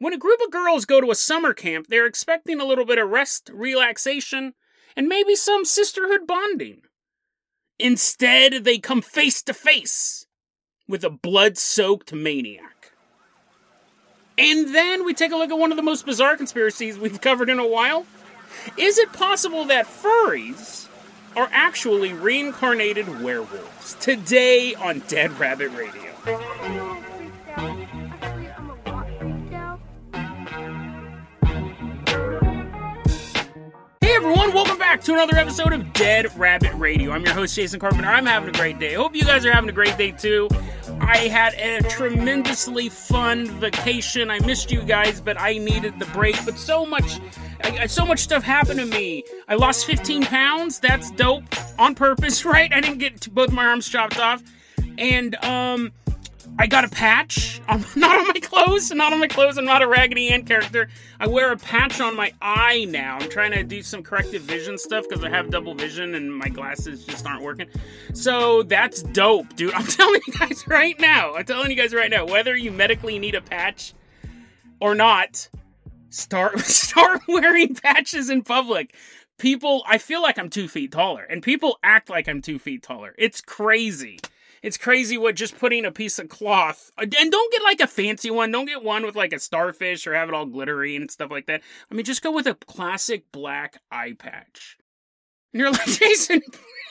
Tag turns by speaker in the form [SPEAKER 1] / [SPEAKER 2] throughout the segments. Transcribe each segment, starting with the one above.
[SPEAKER 1] When a group of girls go to a summer camp, they're expecting a little bit of rest, relaxation, and maybe some sisterhood bonding. Instead, they come face to face with a blood soaked maniac. And then we take a look at one of the most bizarre conspiracies we've covered in a while. Is it possible that furries are actually reincarnated werewolves? Today on Dead Rabbit Radio. Everyone, welcome back to another episode of Dead Rabbit Radio. I'm your host, Jason Carpenter. I'm having a great day. Hope you guys are having a great day too. I had a tremendously fun vacation. I missed you guys, but I needed the break. But so much, I, so much stuff happened to me. I lost 15 pounds. That's dope. On purpose, right? I didn't get both my arms chopped off. And, um, I got a patch. I'm not on my clothes. Not on my clothes. I'm not a Raggedy Ann character. I wear a patch on my eye now. I'm trying to do some corrective vision stuff because I have double vision and my glasses just aren't working. So that's dope, dude. I'm telling you guys right now. I'm telling you guys right now. Whether you medically need a patch or not, start start wearing patches in public. People, I feel like I'm two feet taller, and people act like I'm two feet taller. It's crazy. It's crazy what just putting a piece of cloth and don't get like a fancy one. Don't get one with like a starfish or have it all glittery and stuff like that. I mean, just go with a classic black eye patch. And you're like, Jason,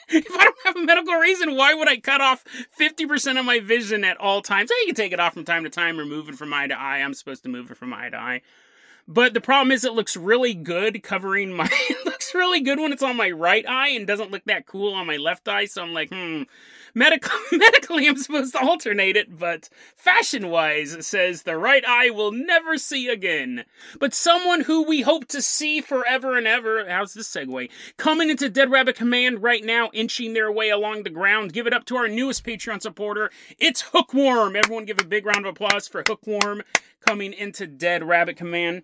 [SPEAKER 1] if I don't have a medical reason, why would I cut off 50% of my vision at all times? I can take it off from time to time, remove it from eye to eye. I'm supposed to move it from eye to eye. But the problem is, it looks really good covering my. it looks really good when it's on my right eye and doesn't look that cool on my left eye. So I'm like, hmm. Medical, medically, I'm supposed to alternate it, but fashion wise, it says the right eye will never see again. But someone who we hope to see forever and ever. How's this segue? Coming into Dead Rabbit Command right now, inching their way along the ground. Give it up to our newest Patreon supporter. It's Hookworm. Everyone give a big round of applause for Hookworm coming into Dead Rabbit Command.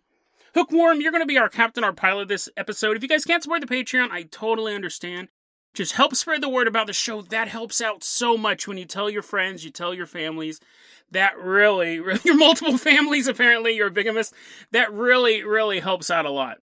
[SPEAKER 1] Hookworm, you're going to be our captain, our pilot this episode. If you guys can't support the Patreon, I totally understand. Just help spread the word about the show. That helps out so much when you tell your friends, you tell your families. That really, really your multiple families, apparently, you're a bigamist. That really, really helps out a lot.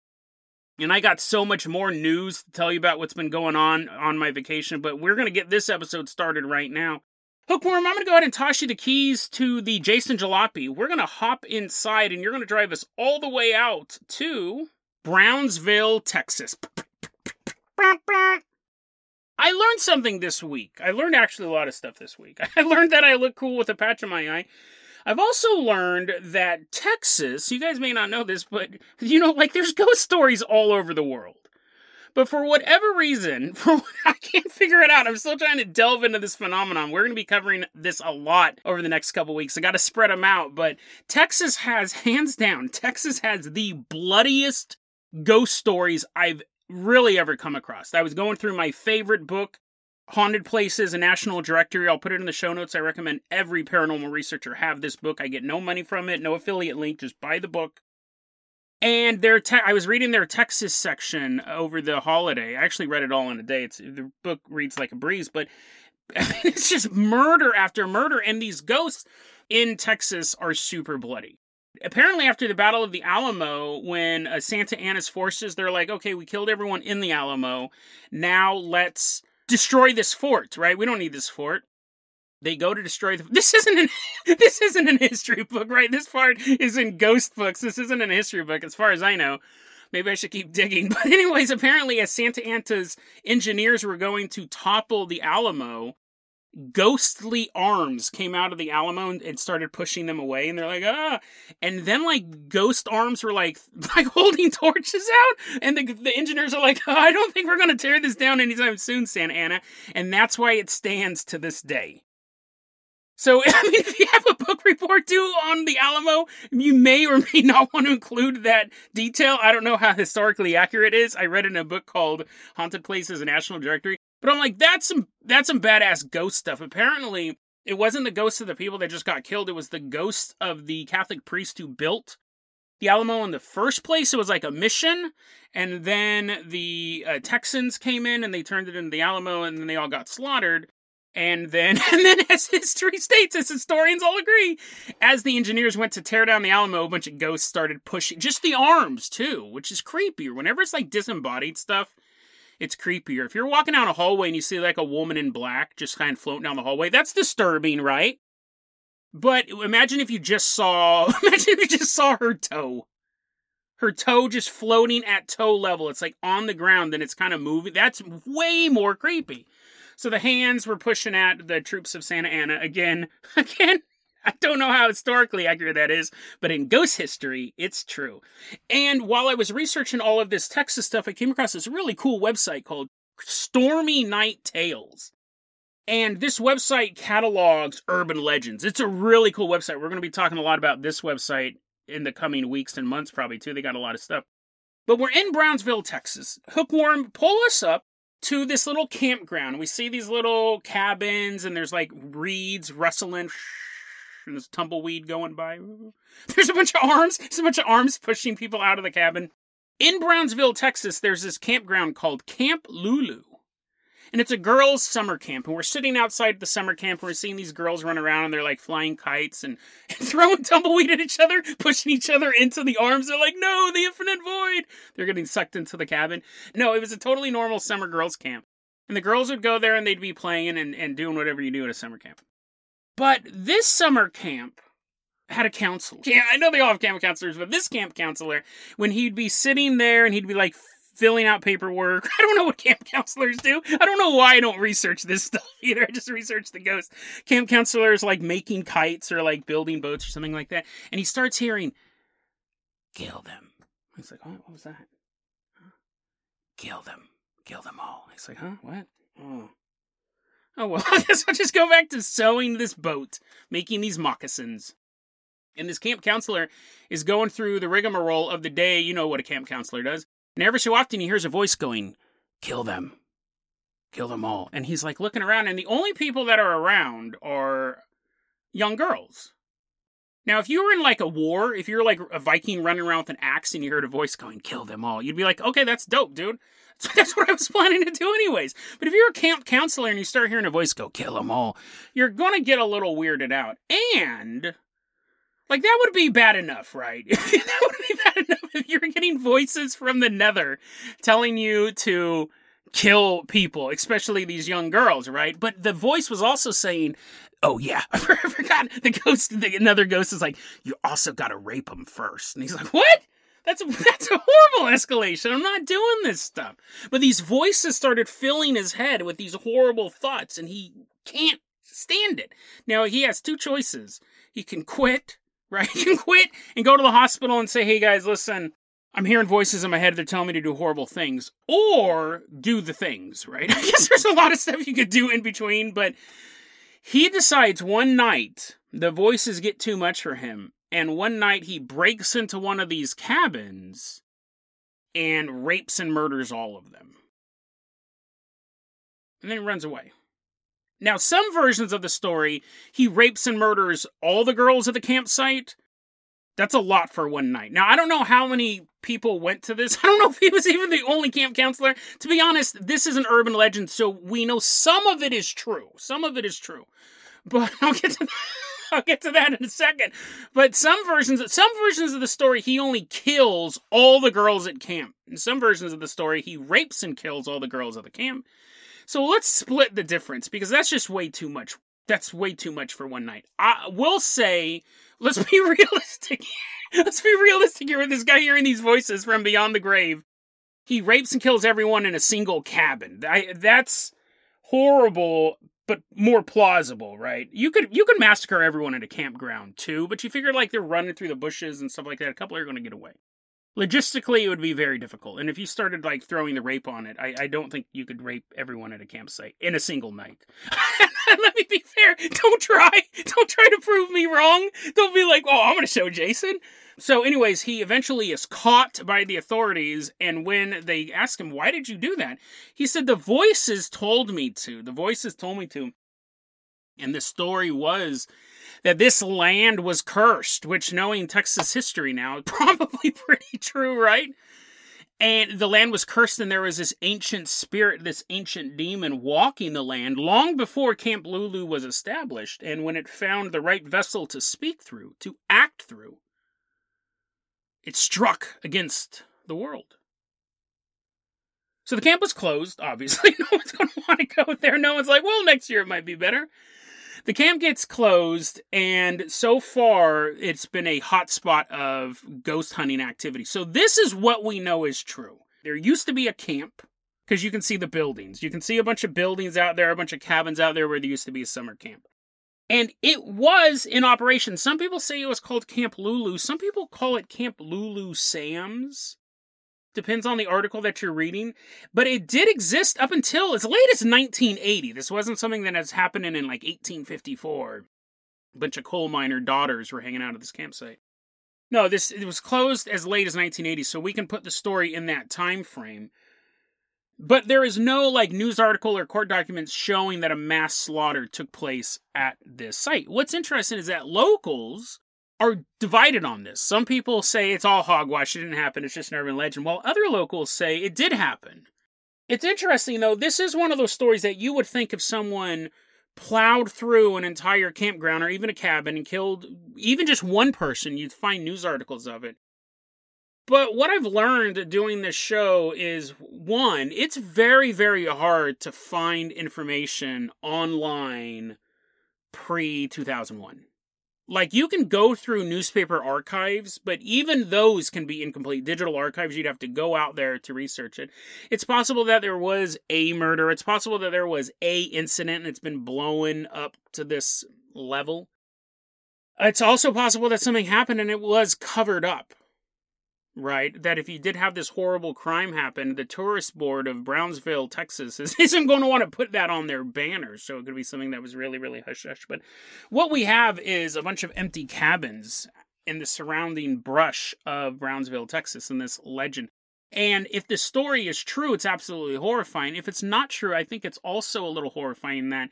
[SPEAKER 1] And I got so much more news to tell you about what's been going on on my vacation, but we're going to get this episode started right now. Hookworm, I'm going to go ahead and toss you the keys to the Jason Jalopy. We're going to hop inside and you're going to drive us all the way out to Brownsville, Texas. I learned something this week. I learned actually a lot of stuff this week. I learned that I look cool with a patch on my eye. I've also learned that Texas, you guys may not know this, but you know, like there's ghost stories all over the world. But for whatever reason, for what, I can't figure it out. I'm still trying to delve into this phenomenon. We're going to be covering this a lot over the next couple weeks. I got to spread them out, but Texas has hands down, Texas has the bloodiest ghost stories I've really ever come across. I was going through my favorite book, Haunted Places, a National Directory. I'll put it in the show notes. I recommend every paranormal researcher have this book. I get no money from it, no affiliate link, just buy the book. And their te- I was reading their Texas section over the holiday. I actually read it all in a day. It's the book reads like a breeze, but it's just murder after murder, and these ghosts in Texas are super bloody. Apparently, after the Battle of the Alamo, when uh, Santa Anna's forces, they're like, okay, we killed everyone in the Alamo. Now let's destroy this fort, right? We don't need this fort. They go to destroy the. This isn't an. this isn't an history book, right? This part is in ghost books. This isn't an history book, as far as I know. Maybe I should keep digging. But anyways, apparently, as Santa Anna's engineers were going to topple the Alamo, ghostly arms came out of the Alamo and started pushing them away, and they're like, ah. And then like ghost arms were like like holding torches out, and the the engineers are like, oh, I don't think we're gonna tear this down anytime soon, Santa Anna. And that's why it stands to this day. So, I mean, if you have a book report due on the Alamo, you may or may not want to include that detail. I don't know how historically accurate it is. I read in a book called Haunted Places: A National Directory, but I'm like, that's some that's some badass ghost stuff. Apparently, it wasn't the ghosts of the people that just got killed. It was the ghost of the Catholic priest who built the Alamo in the first place. It was like a mission, and then the uh, Texans came in and they turned it into the Alamo, and then they all got slaughtered. And then, and then, as history states, as historians all agree, as the engineers went to tear down the Alamo, a bunch of ghosts started pushing just the arms too, which is creepier. Whenever it's like disembodied stuff, it's creepier. If you're walking down a hallway and you see like a woman in black just kind of floating down the hallway, that's disturbing, right? But imagine if you just saw, imagine if you just saw her toe. Her toe just floating at toe level. It's like on the ground and it's kind of moving. That's way more creepy. So the hands were pushing at the troops of Santa Anna again. Again, I don't know how historically accurate that is, but in ghost history, it's true. And while I was researching all of this Texas stuff, I came across this really cool website called Stormy Night Tales. And this website catalogs urban legends. It's a really cool website. We're going to be talking a lot about this website in the coming weeks and months, probably too. They got a lot of stuff. But we're in Brownsville, Texas. Hookworm, pull us up to this little campground. We see these little cabins, and there's like reeds rustling, and there's tumbleweed going by. There's a bunch of arms. There's a bunch of arms pushing people out of the cabin. In Brownsville, Texas, there's this campground called Camp Lulu and it's a girls' summer camp. And we're sitting outside the summer camp, and we're seeing these girls run around, and they're like flying kites and, and throwing tumbleweed at each other, pushing each other into the arms. They're like, "No, the infinite void!" They're getting sucked into the cabin. No, it was a totally normal summer girls' camp, and the girls would go there and they'd be playing and, and doing whatever you do at a summer camp. But this summer camp had a counselor. Yeah, I know they all have camp counselors, but this camp counselor, when he'd be sitting there and he'd be like filling out paperwork. I don't know what camp counselors do. I don't know why I don't research this stuff either. I just research the ghosts. Camp counselors like making kites or like building boats or something like that. And he starts hearing, kill them. He's like, oh, what was that? Kill them. Kill them all. He's like, huh? What? Oh. Oh, well, I guess I'll just go back to sewing this boat, making these moccasins. And this camp counselor is going through the rigmarole of the day. You know what a camp counselor does. And every so often he hears a voice going, Kill them. Kill them all. And he's like looking around, and the only people that are around are young girls. Now, if you were in like a war, if you're like a Viking running around with an axe and you heard a voice going, kill them all, you'd be like, okay, that's dope, dude. So that's what I was planning to do anyways. But if you're a camp counselor and you start hearing a voice go, kill them all, you're going to get a little weirded out. And like that would be bad enough, right? that would be bad enough if you're getting voices from the nether telling you to kill people, especially these young girls, right? But the voice was also saying, "Oh yeah, I forgot." The ghost, the, another ghost is like, "You also got to rape them first. and he's like, "What?" That's a, that's a horrible escalation. I'm not doing this stuff. But these voices started filling his head with these horrible thoughts, and he can't stand it. Now he has two choices. He can quit right? He can quit and go to the hospital and say, hey guys, listen, I'm hearing voices in my head. They're telling me to do horrible things. Or do the things, right? I guess there's a lot of stuff you could do in between, but he decides one night the voices get too much for him. And one night he breaks into one of these cabins and rapes and murders all of them. And then he runs away. Now, some versions of the story, he rapes and murders all the girls at the campsite. That's a lot for one night. Now, I don't know how many people went to this. I don't know if he was even the only camp counselor. To be honest, this is an urban legend, so we know some of it is true. Some of it is true. But I'll get to that. I'll get to that in a second. But some versions, some versions of the story, he only kills all the girls at camp. In some versions of the story, he rapes and kills all the girls at the camp. So let's split the difference because that's just way too much. That's way too much for one night. I will say, let's be realistic. let's be realistic here with this guy hearing these voices from beyond the grave. He rapes and kills everyone in a single cabin. I, that's horrible, but more plausible, right? You could you could massacre everyone at a campground too, but you figure like they're running through the bushes and stuff like that. A couple are going to get away logistically it would be very difficult and if you started like throwing the rape on it i, I don't think you could rape everyone at a campsite in a single night let me be fair. Don't try. Don't try to prove me wrong. Don't be like, oh, I'm going to show Jason. So, anyways, he eventually is caught by the authorities. And when they ask him, why did you do that? He said, the voices told me to. The voices told me to. And the story was that this land was cursed, which, knowing Texas history now, probably pretty true, right? And the land was cursed, and there was this ancient spirit, this ancient demon walking the land long before Camp Lulu was established. And when it found the right vessel to speak through, to act through, it struck against the world. So the camp was closed, obviously. No one's going to want to go there. No one's like, well, next year it might be better. The camp gets closed, and so far it's been a hotspot of ghost hunting activity. So, this is what we know is true. There used to be a camp because you can see the buildings. You can see a bunch of buildings out there, a bunch of cabins out there where there used to be a summer camp. And it was in operation. Some people say it was called Camp Lulu. Some people call it Camp Lulu Sam's depends on the article that you're reading. But it did exist up until as late as 1980. This wasn't something that has happened in like 1854. A bunch of coal miner daughters were hanging out at this campsite. No, this it was closed as late as 1980, so we can put the story in that time frame. But there is no like news article or court documents showing that a mass slaughter took place at this site. What's interesting is that locals are divided on this. Some people say it's all hogwash, it didn't happen, it's just an urban legend, while other locals say it did happen. It's interesting though, this is one of those stories that you would think if someone plowed through an entire campground or even a cabin and killed even just one person, you'd find news articles of it. But what I've learned doing this show is one, it's very, very hard to find information online pre 2001 like you can go through newspaper archives, but even those can be incomplete. Digital archives, you'd have to go out there to research it. It's possible that there was a murder. It's possible that there was a incident and it's been blown up to this level. It's also possible that something happened and it was covered up right? That if you did have this horrible crime happen, the tourist board of Brownsville, Texas, isn't going to want to put that on their banners. So it could be something that was really, really hush hush. But what we have is a bunch of empty cabins in the surrounding brush of Brownsville, Texas, in this legend. And if the story is true, it's absolutely horrifying. If it's not true, I think it's also a little horrifying that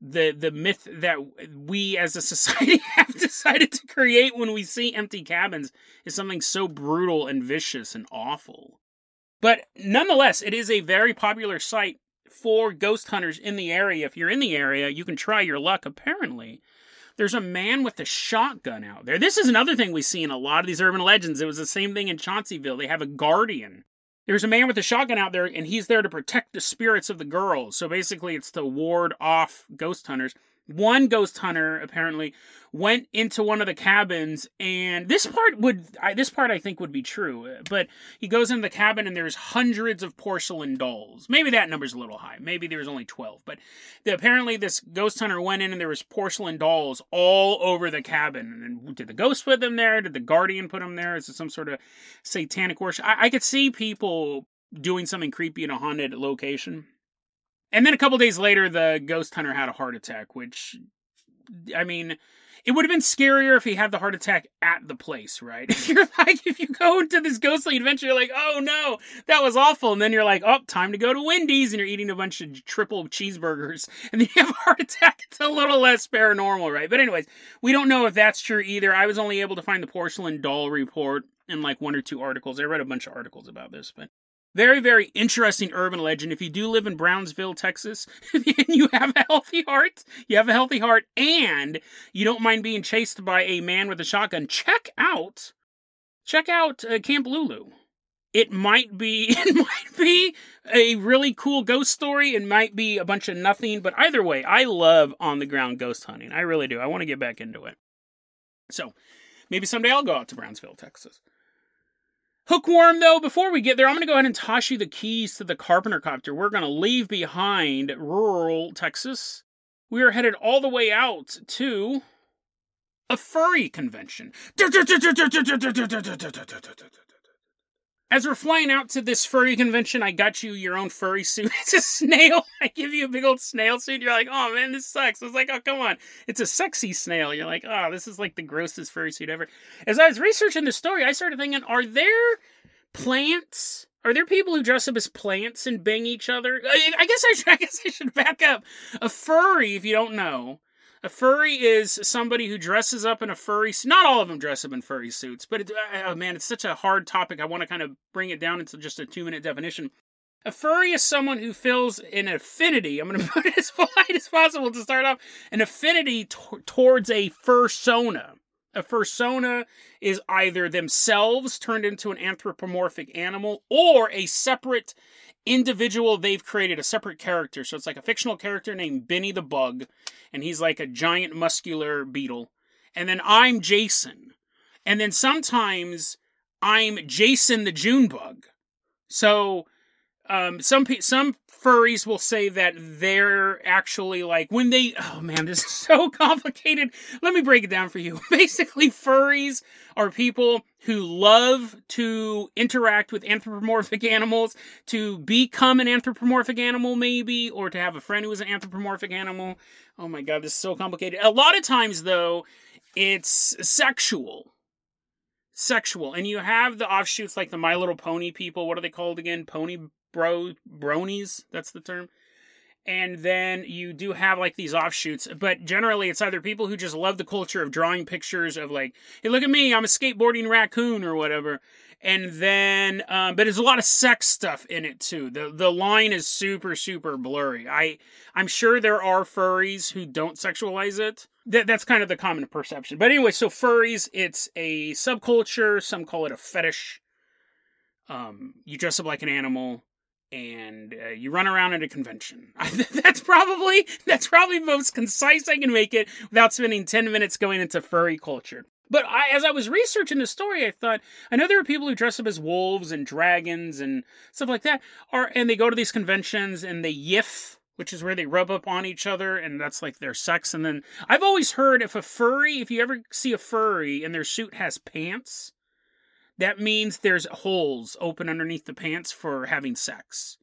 [SPEAKER 1] the the myth that we as a society have decided to create when we see empty cabins is something so brutal and vicious and awful. But nonetheless, it is a very popular site for ghost hunters in the area. If you're in the area, you can try your luck apparently. There's a man with a shotgun out there. This is another thing we see in a lot of these urban legends. It was the same thing in Chaunceyville. They have a guardian there's a man with a shotgun out there, and he's there to protect the spirits of the girls. So basically, it's to ward off ghost hunters. One ghost hunter apparently went into one of the cabins, and this part would I, this part I think would be true. But he goes into the cabin, and there's hundreds of porcelain dolls. Maybe that number's a little high. Maybe there's only twelve. But the, apparently, this ghost hunter went in, and there was porcelain dolls all over the cabin. And did the ghost put them there? Did the guardian put them there? Is it some sort of satanic worship? I, I could see people doing something creepy in a haunted location and then a couple days later, the ghost hunter had a heart attack, which, I mean, it would have been scarier if he had the heart attack at the place, right? If you're like, if you go into this ghostly adventure, you're like, oh no, that was awful. And then you're like, oh, time to go to Wendy's, and you're eating a bunch of triple cheeseburgers, and then you have a heart attack. It's a little less paranormal, right? But, anyways, we don't know if that's true either. I was only able to find the porcelain doll report in like one or two articles. I read a bunch of articles about this, but very, very interesting urban legend. If you do live in Brownsville, Texas, and you have a healthy heart, you have a healthy heart, and you don't mind being chased by a man with a shotgun, check out, check out uh, Camp Lulu. It might be, it might be a really cool ghost story. It might be a bunch of nothing, but either way, I love on the ground ghost hunting. I really do. I want to get back into it. So maybe someday I'll go out to Brownsville, Texas. Hookworm, though, before we get there, I'm going to go ahead and toss you the keys to the Carpenter Copter. We're going to leave behind rural Texas. We are headed all the way out to a furry convention. As we're flying out to this furry convention, I got you your own furry suit. It's a snail. I give you a big old snail suit. You're like, oh man, this sucks. I was like, oh come on, it's a sexy snail. You're like, oh, this is like the grossest furry suit ever. As I was researching the story, I started thinking, are there plants? Are there people who dress up as plants and bang each other? I, guess I should. I guess I should back up. A furry, if you don't know, a furry is somebody who dresses up in a furry. Not all of them dress up in furry suits, but it, uh, oh man, it's such a hard topic. I want to kind of bring it down into just a two minute definition. A furry is someone who feels an affinity. I'm going to put it as polite as possible to start off. An affinity t- towards a fursona. A fursona is either themselves turned into an anthropomorphic animal or a separate individual they've created, a separate character. So it's like a fictional character named Benny the Bug, and he's like a giant muscular beetle. And then I'm Jason. And then sometimes I'm Jason the June Bug. So um, some some furries will say that they're actually like when they oh man this is so complicated. Let me break it down for you. Basically furries are people who love to interact with anthropomorphic animals to become an anthropomorphic animal maybe or to have a friend who is an anthropomorphic animal. Oh my god this is so complicated. A lot of times though it's sexual. Sexual. And you have the offshoots like the my little pony people. What are they called again? Pony bro bronies. That's the term. And then you do have like these offshoots, but generally it's either people who just love the culture of drawing pictures of like, hey, look at me, I'm a skateboarding raccoon or whatever. And then, um, but there's a lot of sex stuff in it too. The the line is super super blurry. I I'm sure there are furries who don't sexualize it. That that's kind of the common perception. But anyway, so furries, it's a subculture. Some call it a fetish. Um, you dress up like an animal and uh, you run around at a convention. that's probably that's probably the most concise I can make it without spending 10 minutes going into furry culture. But I, as I was researching the story, I thought I know there are people who dress up as wolves and dragons and stuff like that, or and they go to these conventions and they yiff, which is where they rub up on each other, and that's like their sex. And then I've always heard if a furry, if you ever see a furry and their suit has pants, that means there's holes open underneath the pants for having sex.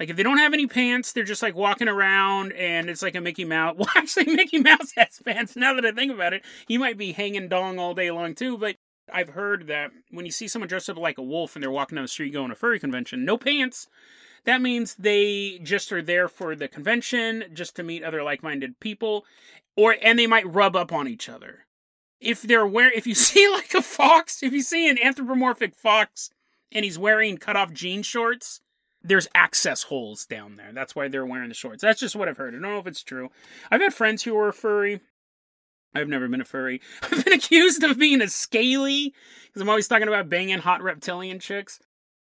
[SPEAKER 1] Like if they don't have any pants, they're just like walking around and it's like a Mickey Mouse. Well, actually, Mickey Mouse has pants. Now that I think about it, he might be hanging dong all day long too. But I've heard that when you see someone dressed up like a wolf and they're walking down the street going to a furry convention, no pants, that means they just are there for the convention, just to meet other like-minded people, or and they might rub up on each other if they're wearing, if you see like a fox, if you see an anthropomorphic fox and he's wearing cut off jean shorts, there's access holes down there. That's why they're wearing the shorts. That's just what I've heard. I don't know if it's true. I've had friends who are furry. I've never been a furry. I've been accused of being a scaly because I'm always talking about banging hot reptilian chicks.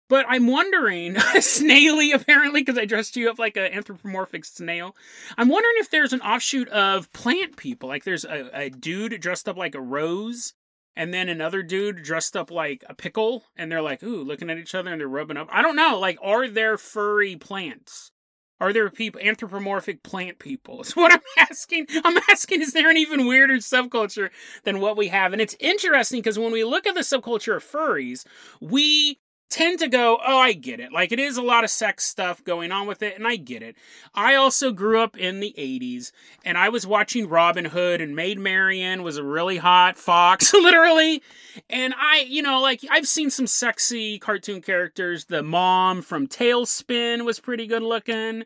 [SPEAKER 1] But I'm wondering, snaily apparently, because I dressed you up like an anthropomorphic snail. I'm wondering if there's an offshoot of plant people. Like there's a, a dude dressed up like a rose, and then another dude dressed up like a pickle, and they're like, ooh, looking at each other and they're rubbing up. I don't know. Like, are there furry plants? Are there people anthropomorphic plant people? Is what I'm asking. I'm asking, is there an even weirder subculture than what we have? And it's interesting because when we look at the subculture of furries, we tend to go, oh, I get it. Like, it is a lot of sex stuff going on with it, and I get it. I also grew up in the 80s, and I was watching Robin Hood, and Maid Marian was a really hot fox, literally. And I, you know, like, I've seen some sexy cartoon characters. The mom from TaleSpin was pretty good looking.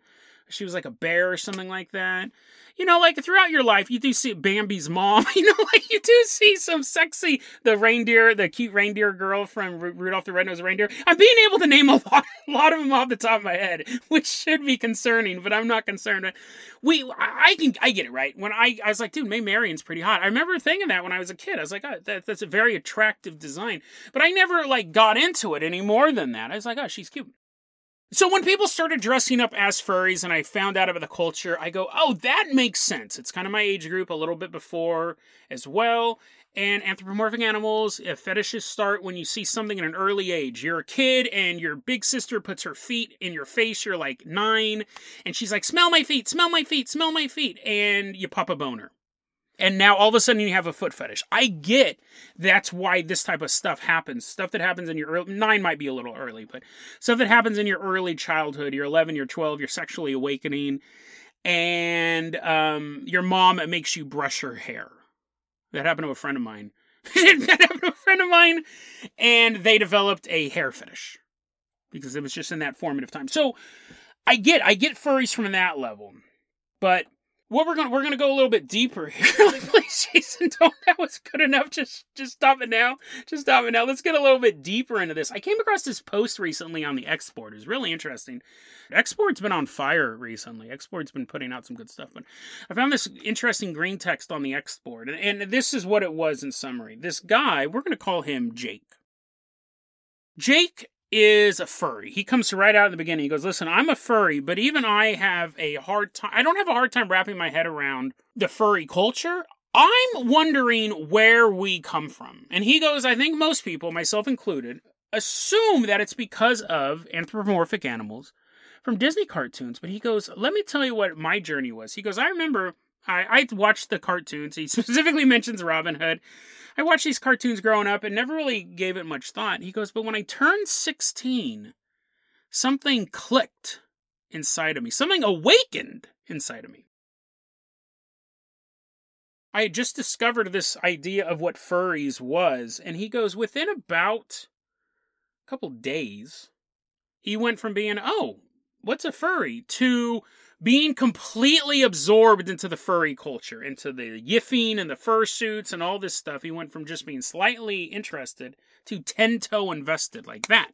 [SPEAKER 1] She was like a bear or something like that you know, like throughout your life, you do see Bambi's mom. You know, like you do see some sexy, the reindeer, the cute reindeer girl from Rudolph the Red-Nosed Reindeer. I'm being able to name a lot, a lot of them off the top of my head, which should be concerning, but I'm not concerned. We, I can, I get it right. When I, I was like, dude, Maid Marian's pretty hot. I remember thinking that when I was a kid. I was like, oh, that, that's a very attractive design, but I never like got into it any more than that. I was like, oh, she's cute. So when people started dressing up as furries and I found out about the culture, I go, oh, that makes sense. It's kind of my age group, a little bit before as well. And anthropomorphic animals, if fetishes start when you see something at an early age. You're a kid and your big sister puts her feet in your face. You're like nine, and she's like, smell my feet, smell my feet, smell my feet. And you pop a boner. And now all of a sudden you have a foot fetish. I get that's why this type of stuff happens. Stuff that happens in your early, nine might be a little early, but stuff that happens in your early childhood, you're 11, you're 12, you're sexually awakening, and um, your mom makes you brush her hair. That happened to a friend of mine. that happened to a friend of mine, and they developed a hair fetish because it was just in that formative time. So I get, I get furries from that level, but what we're gonna we're gonna go a little bit deeper here. please, Jason, don't that was good enough. Just just stop it now. Just stop it now. Let's get a little bit deeper into this. I came across this post recently on the Export. It's really interesting. Export's been on fire recently. Export's been putting out some good stuff, but I found this interesting green text on the Export, and, and this is what it was in summary. This guy, we're gonna call him Jake. Jake is a furry. He comes right out in the beginning. He goes, Listen, I'm a furry, but even I have a hard time. I don't have a hard time wrapping my head around the furry culture. I'm wondering where we come from. And he goes, I think most people, myself included, assume that it's because of anthropomorphic animals from Disney cartoons. But he goes, Let me tell you what my journey was. He goes, I remember I, I watched the cartoons. He specifically mentions Robin Hood. I watched these cartoons growing up and never really gave it much thought. He goes, but when I turned 16, something clicked inside of me, something awakened inside of me. I had just discovered this idea of what furries was, and he goes, within about a couple days, he went from being, oh, what's a furry, to being completely absorbed into the furry culture, into the yiffing and the fursuits and all this stuff. He went from just being slightly interested to 10 toe invested like that.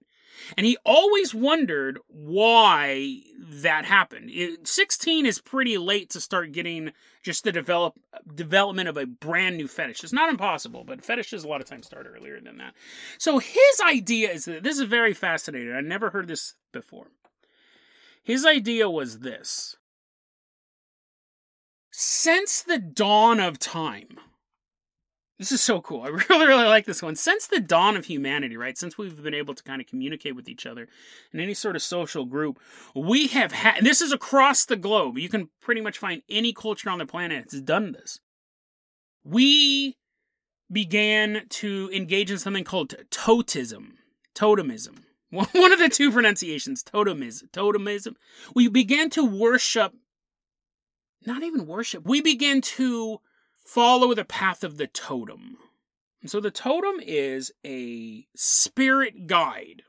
[SPEAKER 1] And he always wondered why that happened. It, 16 is pretty late to start getting just the develop development of a brand new fetish. It's not impossible, but fetishes a lot of times start earlier than that. So his idea is that this is very fascinating. I never heard this before. His idea was this since the dawn of time, this is so cool. I really, really like this one. Since the dawn of humanity, right? Since we've been able to kind of communicate with each other in any sort of social group, we have had, this is across the globe. You can pretty much find any culture on the planet that's done this. We began to engage in something called totemism. Totemism. One of the two pronunciations, totemism. Totemism. We began to worship not even worship. We begin to follow the path of the totem. And so the totem is a spirit guide.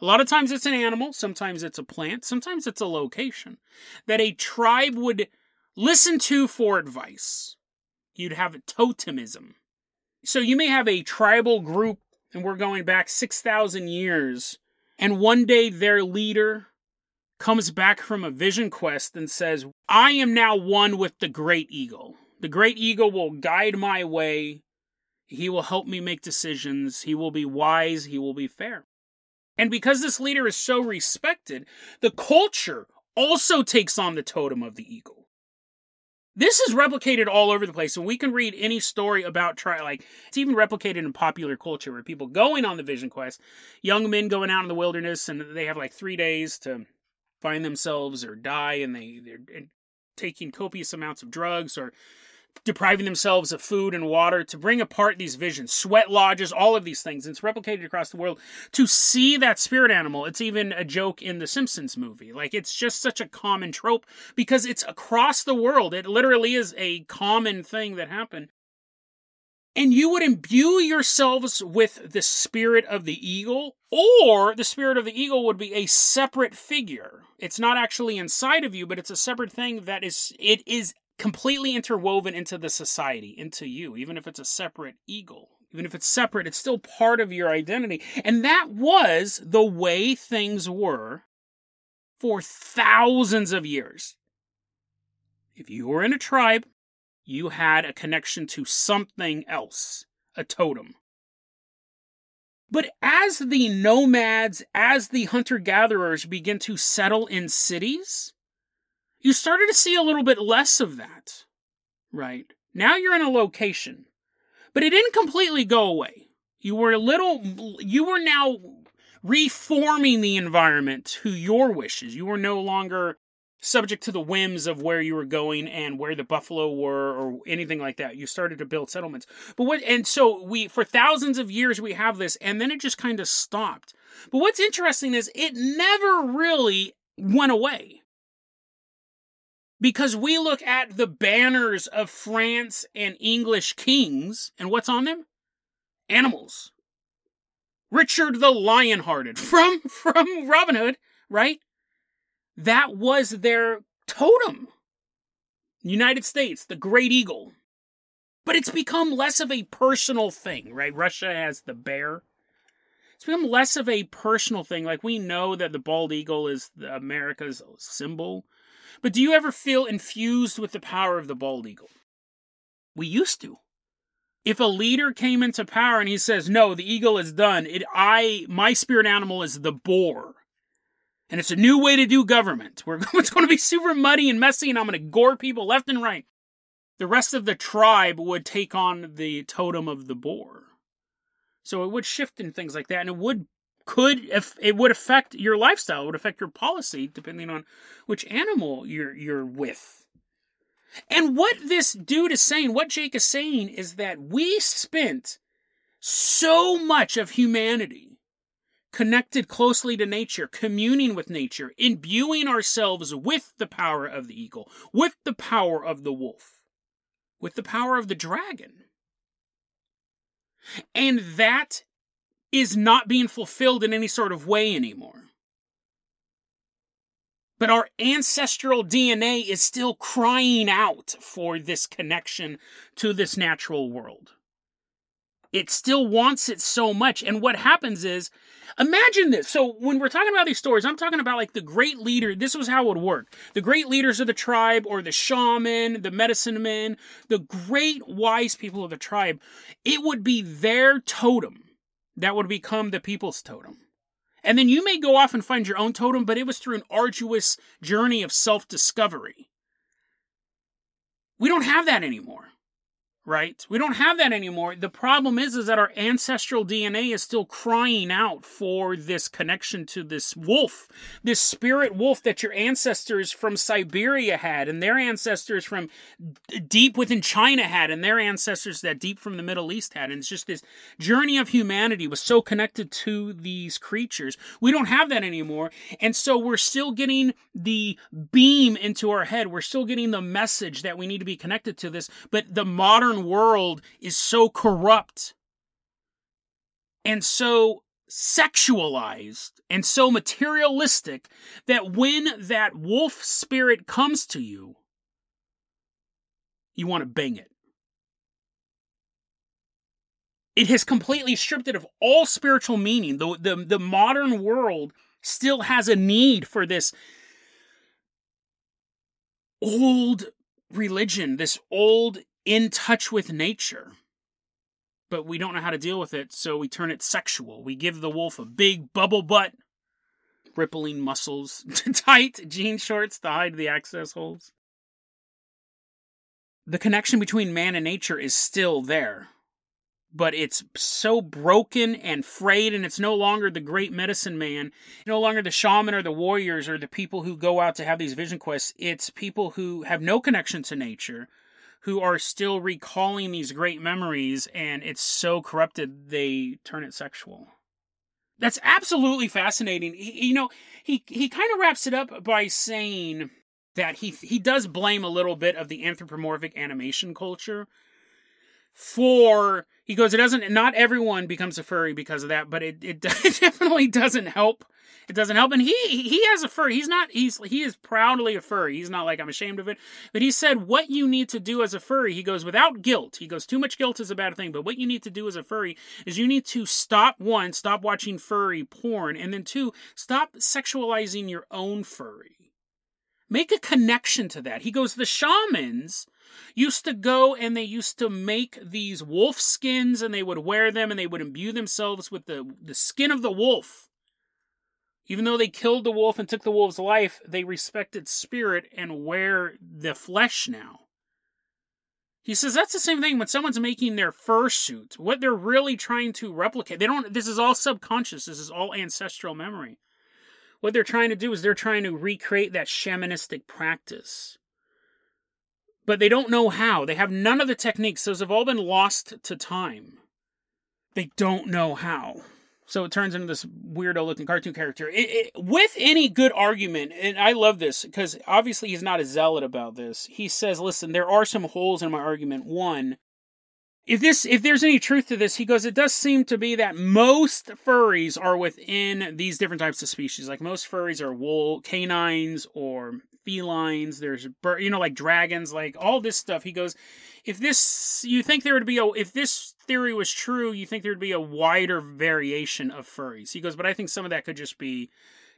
[SPEAKER 1] A lot of times it's an animal, sometimes it's a plant, sometimes it's a location that a tribe would listen to for advice. You'd have totemism. So you may have a tribal group, and we're going back 6,000 years, and one day their leader comes back from a vision quest and says, I am now one with the great eagle. The great eagle will guide my way. He will help me make decisions. He will be wise. He will be fair. And because this leader is so respected, the culture also takes on the totem of the eagle. This is replicated all over the place, and we can read any story about try like it's even replicated in popular culture where people going on the vision quest, young men going out in the wilderness, and they have like three days to find themselves or die and they they're taking copious amounts of drugs or depriving themselves of food and water to bring apart these visions, sweat lodges, all of these things. It's replicated across the world. To see that spirit animal, it's even a joke in the Simpsons movie. Like it's just such a common trope because it's across the world. It literally is a common thing that happened and you would imbue yourselves with the spirit of the eagle, or the spirit of the eagle would be a separate figure. It's not actually inside of you, but it's a separate thing that is it is completely interwoven into the society, into you, even if it's a separate eagle. Even if it's separate, it's still part of your identity. And that was the way things were for thousands of years. If you were in a tribe, you had a connection to something else, a totem. But as the nomads, as the hunter gatherers begin to settle in cities, you started to see a little bit less of that, right? Now you're in a location, but it didn't completely go away. You were a little, you were now reforming the environment to your wishes. You were no longer subject to the whims of where you were going and where the buffalo were or anything like that. You started to build settlements. But what and so we for thousands of years we have this and then it just kind of stopped. But what's interesting is it never really went away. Because we look at the banners of France and English kings and what's on them? Animals. Richard the Lionhearted from from Robin Hood, right? That was their totem. United States, the great eagle. But it's become less of a personal thing, right? Russia has the bear. It's become less of a personal thing. Like we know that the bald eagle is America's symbol. But do you ever feel infused with the power of the bald eagle? We used to. If a leader came into power and he says, "No, the eagle is done. It I my spirit animal is the boar." And it's a new way to do government. Where it's going to be super muddy and messy, and I'm going to gore people left and right. The rest of the tribe would take on the totem of the boar, so it would shift in things like that, and it would could if it would affect your lifestyle, it would affect your policy depending on which animal you're you're with. And what this dude is saying, what Jake is saying, is that we spent so much of humanity connected closely to nature, communing with nature, imbuing ourselves with the power of the eagle, with the power of the wolf, with the power of the dragon. And that is not being fulfilled in any sort of way anymore. But our ancestral DNA is still crying out for this connection to this natural world. It still wants it so much. And what happens is, imagine this. So when we're talking about these stories, I'm talking about like the great leader. This was how it would work. The great leaders of the tribe or the shaman, the medicine men, the great wise people of the tribe, it would be their totem that would become the people's totem. And then you may go off and find your own totem, but it was through an arduous journey of self discovery. We don't have that anymore right? We don't have that anymore. The problem is is that our ancestral DNA is still crying out for this connection to this wolf, this spirit wolf that your ancestors from Siberia had and their ancestors from deep within China had and their ancestors that deep from the Middle East had. And it's just this journey of humanity was so connected to these creatures. We don't have that anymore. And so we're still getting the beam into our head. We're still getting the message that we need to be connected to this, but the modern modern world is so corrupt and so sexualized and so materialistic that when that wolf spirit comes to you, you want to bang it. It has completely stripped it of all spiritual meaning. The, the, the modern world still has a need for this old religion, this old in touch with nature. But we don't know how to deal with it, so we turn it sexual. We give the wolf a big bubble butt, rippling muscles, tight jean shorts to hide the access holes. The connection between man and nature is still there, but it's so broken and frayed, and it's no longer the great medicine man, no longer the shaman or the warriors or the people who go out to have these vision quests. It's people who have no connection to nature, who are still recalling these great memories and it's so corrupted they turn it sexual. That's absolutely fascinating. He, you know, he he kind of wraps it up by saying that he he does blame a little bit of the anthropomorphic animation culture for he goes it doesn't not everyone becomes a furry because of that but it, it, it definitely doesn't help it doesn't help. And he he has a furry he's not he's he is proudly a furry. He's not like i'm ashamed of it. But he said what you need to do as a furry he goes without guilt he goes too much guilt is a bad thing but what you need to do as a furry is you need to stop one stop watching furry porn and then two stop sexualizing your own furry. Make a connection to that. He goes the shamans used to go and they used to make these wolf skins and they would wear them and they would imbue themselves with the, the skin of the wolf. Even though they killed the wolf and took the wolf's life, they respected spirit and wear the flesh now. He says that's the same thing when someone's making their fursuit. What they're really trying to replicate, they don't this is all subconscious, this is all ancestral memory. what they're trying to do is they're trying to recreate that shamanistic practice. But they don't know how. They have none of the techniques. Those have all been lost to time. They don't know how. So it turns into this weirdo looking cartoon character. It, it, with any good argument, and I love this because obviously he's not a zealot about this. He says, listen, there are some holes in my argument. One, if this if there's any truth to this he goes it does seem to be that most furries are within these different types of species like most furries are wool canines or felines there's you know like dragons like all this stuff he goes if this you think there would be a if this theory was true you think there would be a wider variation of furries he goes but i think some of that could just be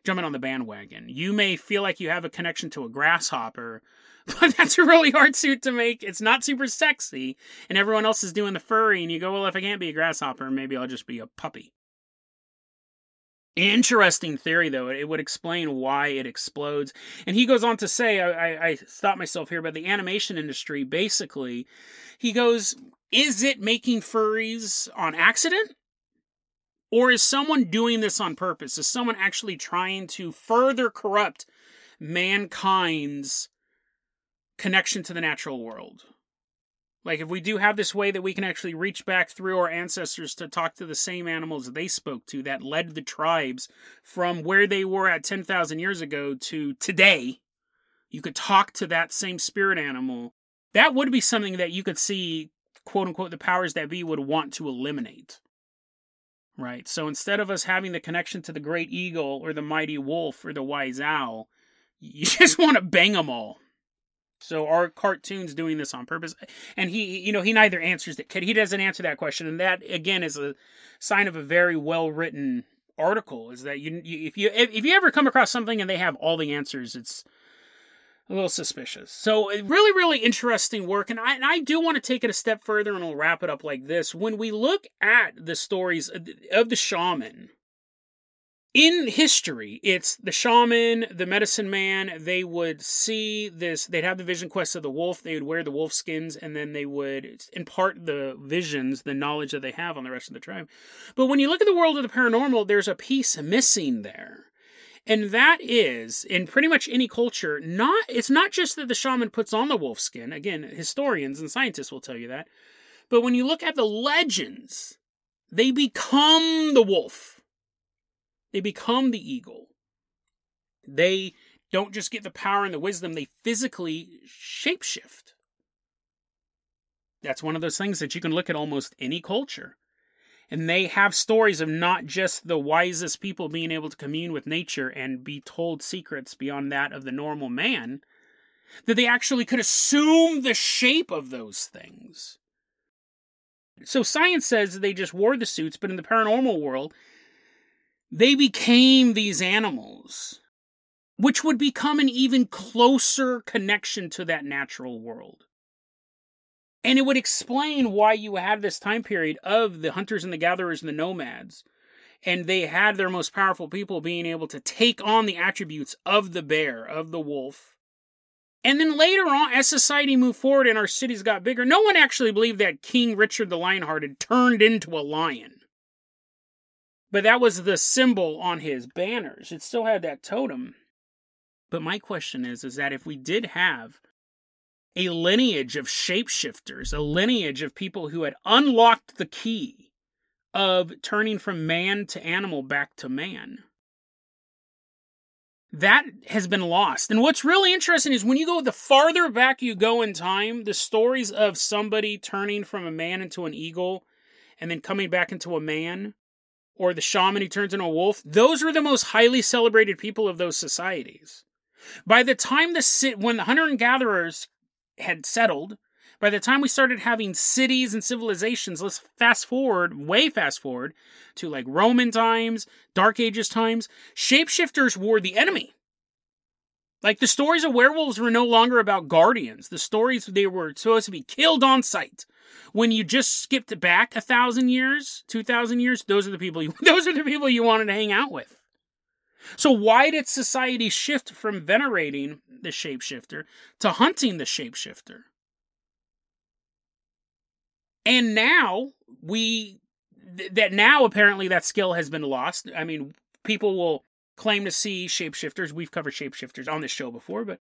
[SPEAKER 1] jumping on the bandwagon you may feel like you have a connection to a grasshopper but that's a really hard suit to make. It's not super sexy, and everyone else is doing the furry, and you go, well, if I can't be a grasshopper, maybe I'll just be a puppy. Interesting theory, though. It would explain why it explodes. And he goes on to say, I, I, stopped myself here, but the animation industry, basically, he goes, is it making furries on accident? Or is someone doing this on purpose? Is someone actually trying to further corrupt mankind's connection to the natural world. Like, if we do have this way that we can actually reach back through our ancestors to talk to the same animals they spoke to that led the tribes from where they were at 10,000 years ago to today, you could talk to that same spirit animal. That would be something that you could see, quote unquote, the powers that be would want to eliminate. Right? So instead of us having the connection to the great eagle or the mighty wolf or the wise owl, you just want to bang them all. So are cartoons doing this on purpose? And he, you know, he neither answers that. He doesn't answer that question, and that again is a sign of a very well written article. Is that you, if you if you ever come across something and they have all the answers, it's a little suspicious. So uh, really, really interesting work, and I and I do want to take it a step further, and I'll wrap it up like this. When we look at the stories of the shaman in history, it's the shaman, the medicine man. They would see this, they'd have the vision quest of the wolf, they would wear the wolf skins, and then they would impart the visions, the knowledge that they have on the rest of the tribe. But when you look at the world of the paranormal, there's a piece missing there. And that is, in pretty much any culture, not it's not just that the shaman puts on the wolf skin. Again, historians and scientists will tell you that. But when you look at the legends, they become the wolf they become the eagle. They don't just get the power and the wisdom, they physically shapeshift. That's one of those things that you can look at almost any culture. And they have stories of not just the wisest people being able to commune with nature and be told secrets beyond that of the normal man, that they actually could assume the shape of those things. So science says they just wore the suits, but in the paranormal world, they became these animals, which would become an even closer connection to that natural world. And it would explain why you had this time period of the hunters and the gatherers and the nomads. And they had their most powerful people being able to take on the attributes of the bear, of the wolf. And then later on, as society moved forward and our cities got bigger, no one actually believed that King Richard the Lionhearted turned into a lion. But that was the symbol on his banners. It still had that totem. But my question is is that if we did have a lineage of shapeshifters, a lineage of people who had unlocked the key of turning from man to animal back to man. That has been lost. And what's really interesting is when you go the farther back you go in time, the stories of somebody turning from a man into an eagle and then coming back into a man or the shaman who turns into a wolf, those were the most highly celebrated people of those societies. By the time the when the hunter and gatherers had settled, by the time we started having cities and civilizations, let's fast forward, way fast forward to like Roman times, Dark Ages times, shapeshifters were the enemy. Like the stories of werewolves were no longer about guardians. The stories they were supposed to be killed on sight. When you just skipped back a thousand years, two thousand years, those are the people you those are the people you wanted to hang out with. So why did society shift from venerating the shapeshifter to hunting the shapeshifter? And now we that now apparently that skill has been lost. I mean, people will claim to see shapeshifters. We've covered shapeshifters on this show before, but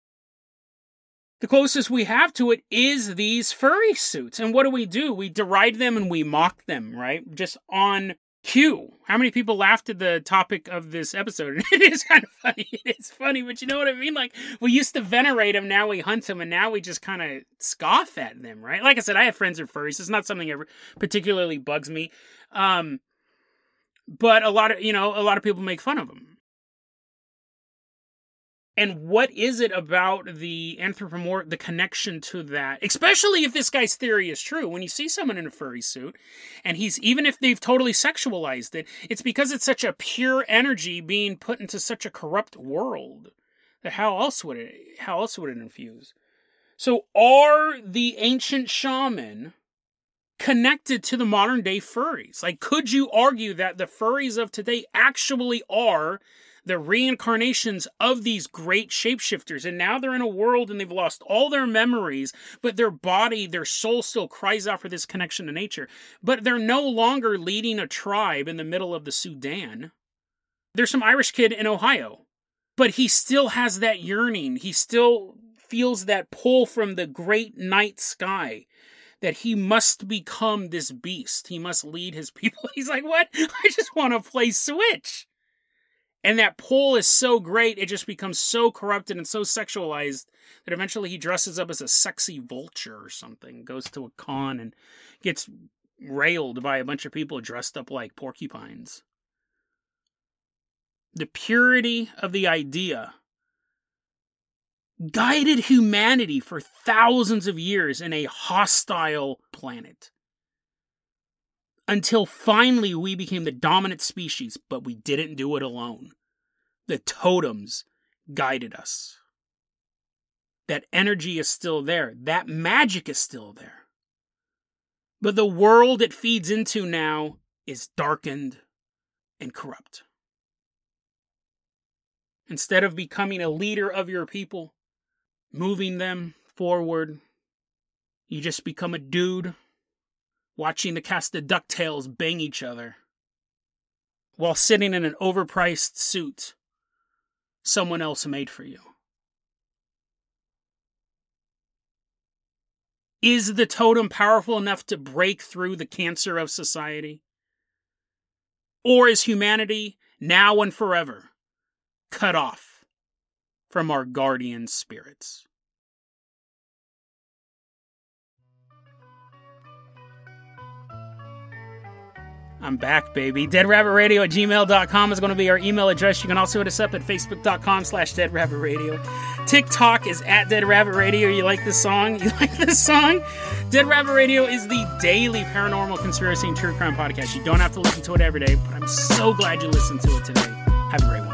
[SPEAKER 1] the closest we have to it is these furry suits. And what do we do? We deride them and we mock them, right? Just on cue. How many people laughed at the topic of this episode? it is kind of funny. It's funny, but you know what I mean? Like, we used to venerate them, now we hunt them, and now we just kind of scoff at them, right? Like I said, I have friends who are furries. It's not something that particularly bugs me. Um, but a lot of, you know, a lot of people make fun of them and what is it about the anthropomorph the connection to that? Especially if this guy's theory is true. When you see someone in a furry suit and he's even if they've totally sexualized it it's because it's such a pure energy being put into such a corrupt world that how else would it how else would it infuse? So are the ancient shaman connected to the modern day furries? Like could you argue that the furries of today actually are the reincarnations of these great shapeshifters. And now they're in a world and they've lost all their memories, but their body, their soul still cries out for this connection to nature. But they're no longer leading a tribe in the middle of the Sudan. There's some Irish kid in Ohio, but he still has that yearning. He still feels that pull from the great night sky that he must become this beast. He must lead his people. He's like, What? I just want to play Switch. And that pull is so great, it just becomes so corrupted and so sexualized that eventually he dresses up as a sexy vulture or something, goes to a con and gets railed by a bunch of people dressed up like porcupines. The purity of the idea guided humanity for thousands of years in a hostile planet. Until finally we became the dominant species, but we didn't do it alone. The totems guided us. That energy is still there, that magic is still there. But the world it feeds into now is darkened and corrupt. Instead of becoming a leader of your people, moving them forward, you just become a dude watching the cast of DuckTales bang each other while sitting in an overpriced suit someone else made for you. Is the totem powerful enough to break through the cancer of society? Or is humanity, now and forever, cut off from our guardian spirits? I'm back, baby. DeadRabbitRadio at gmail.com is going to be our email address. You can also hit us up at facebook.com slash deadrabbitradio. TikTok is at Dead Rabbit Radio. You like this song? You like this song? Dead Rabbit Radio is the daily paranormal conspiracy and true crime podcast. You don't have to listen to it every day, but I'm so glad you listened to it today. Have a great one.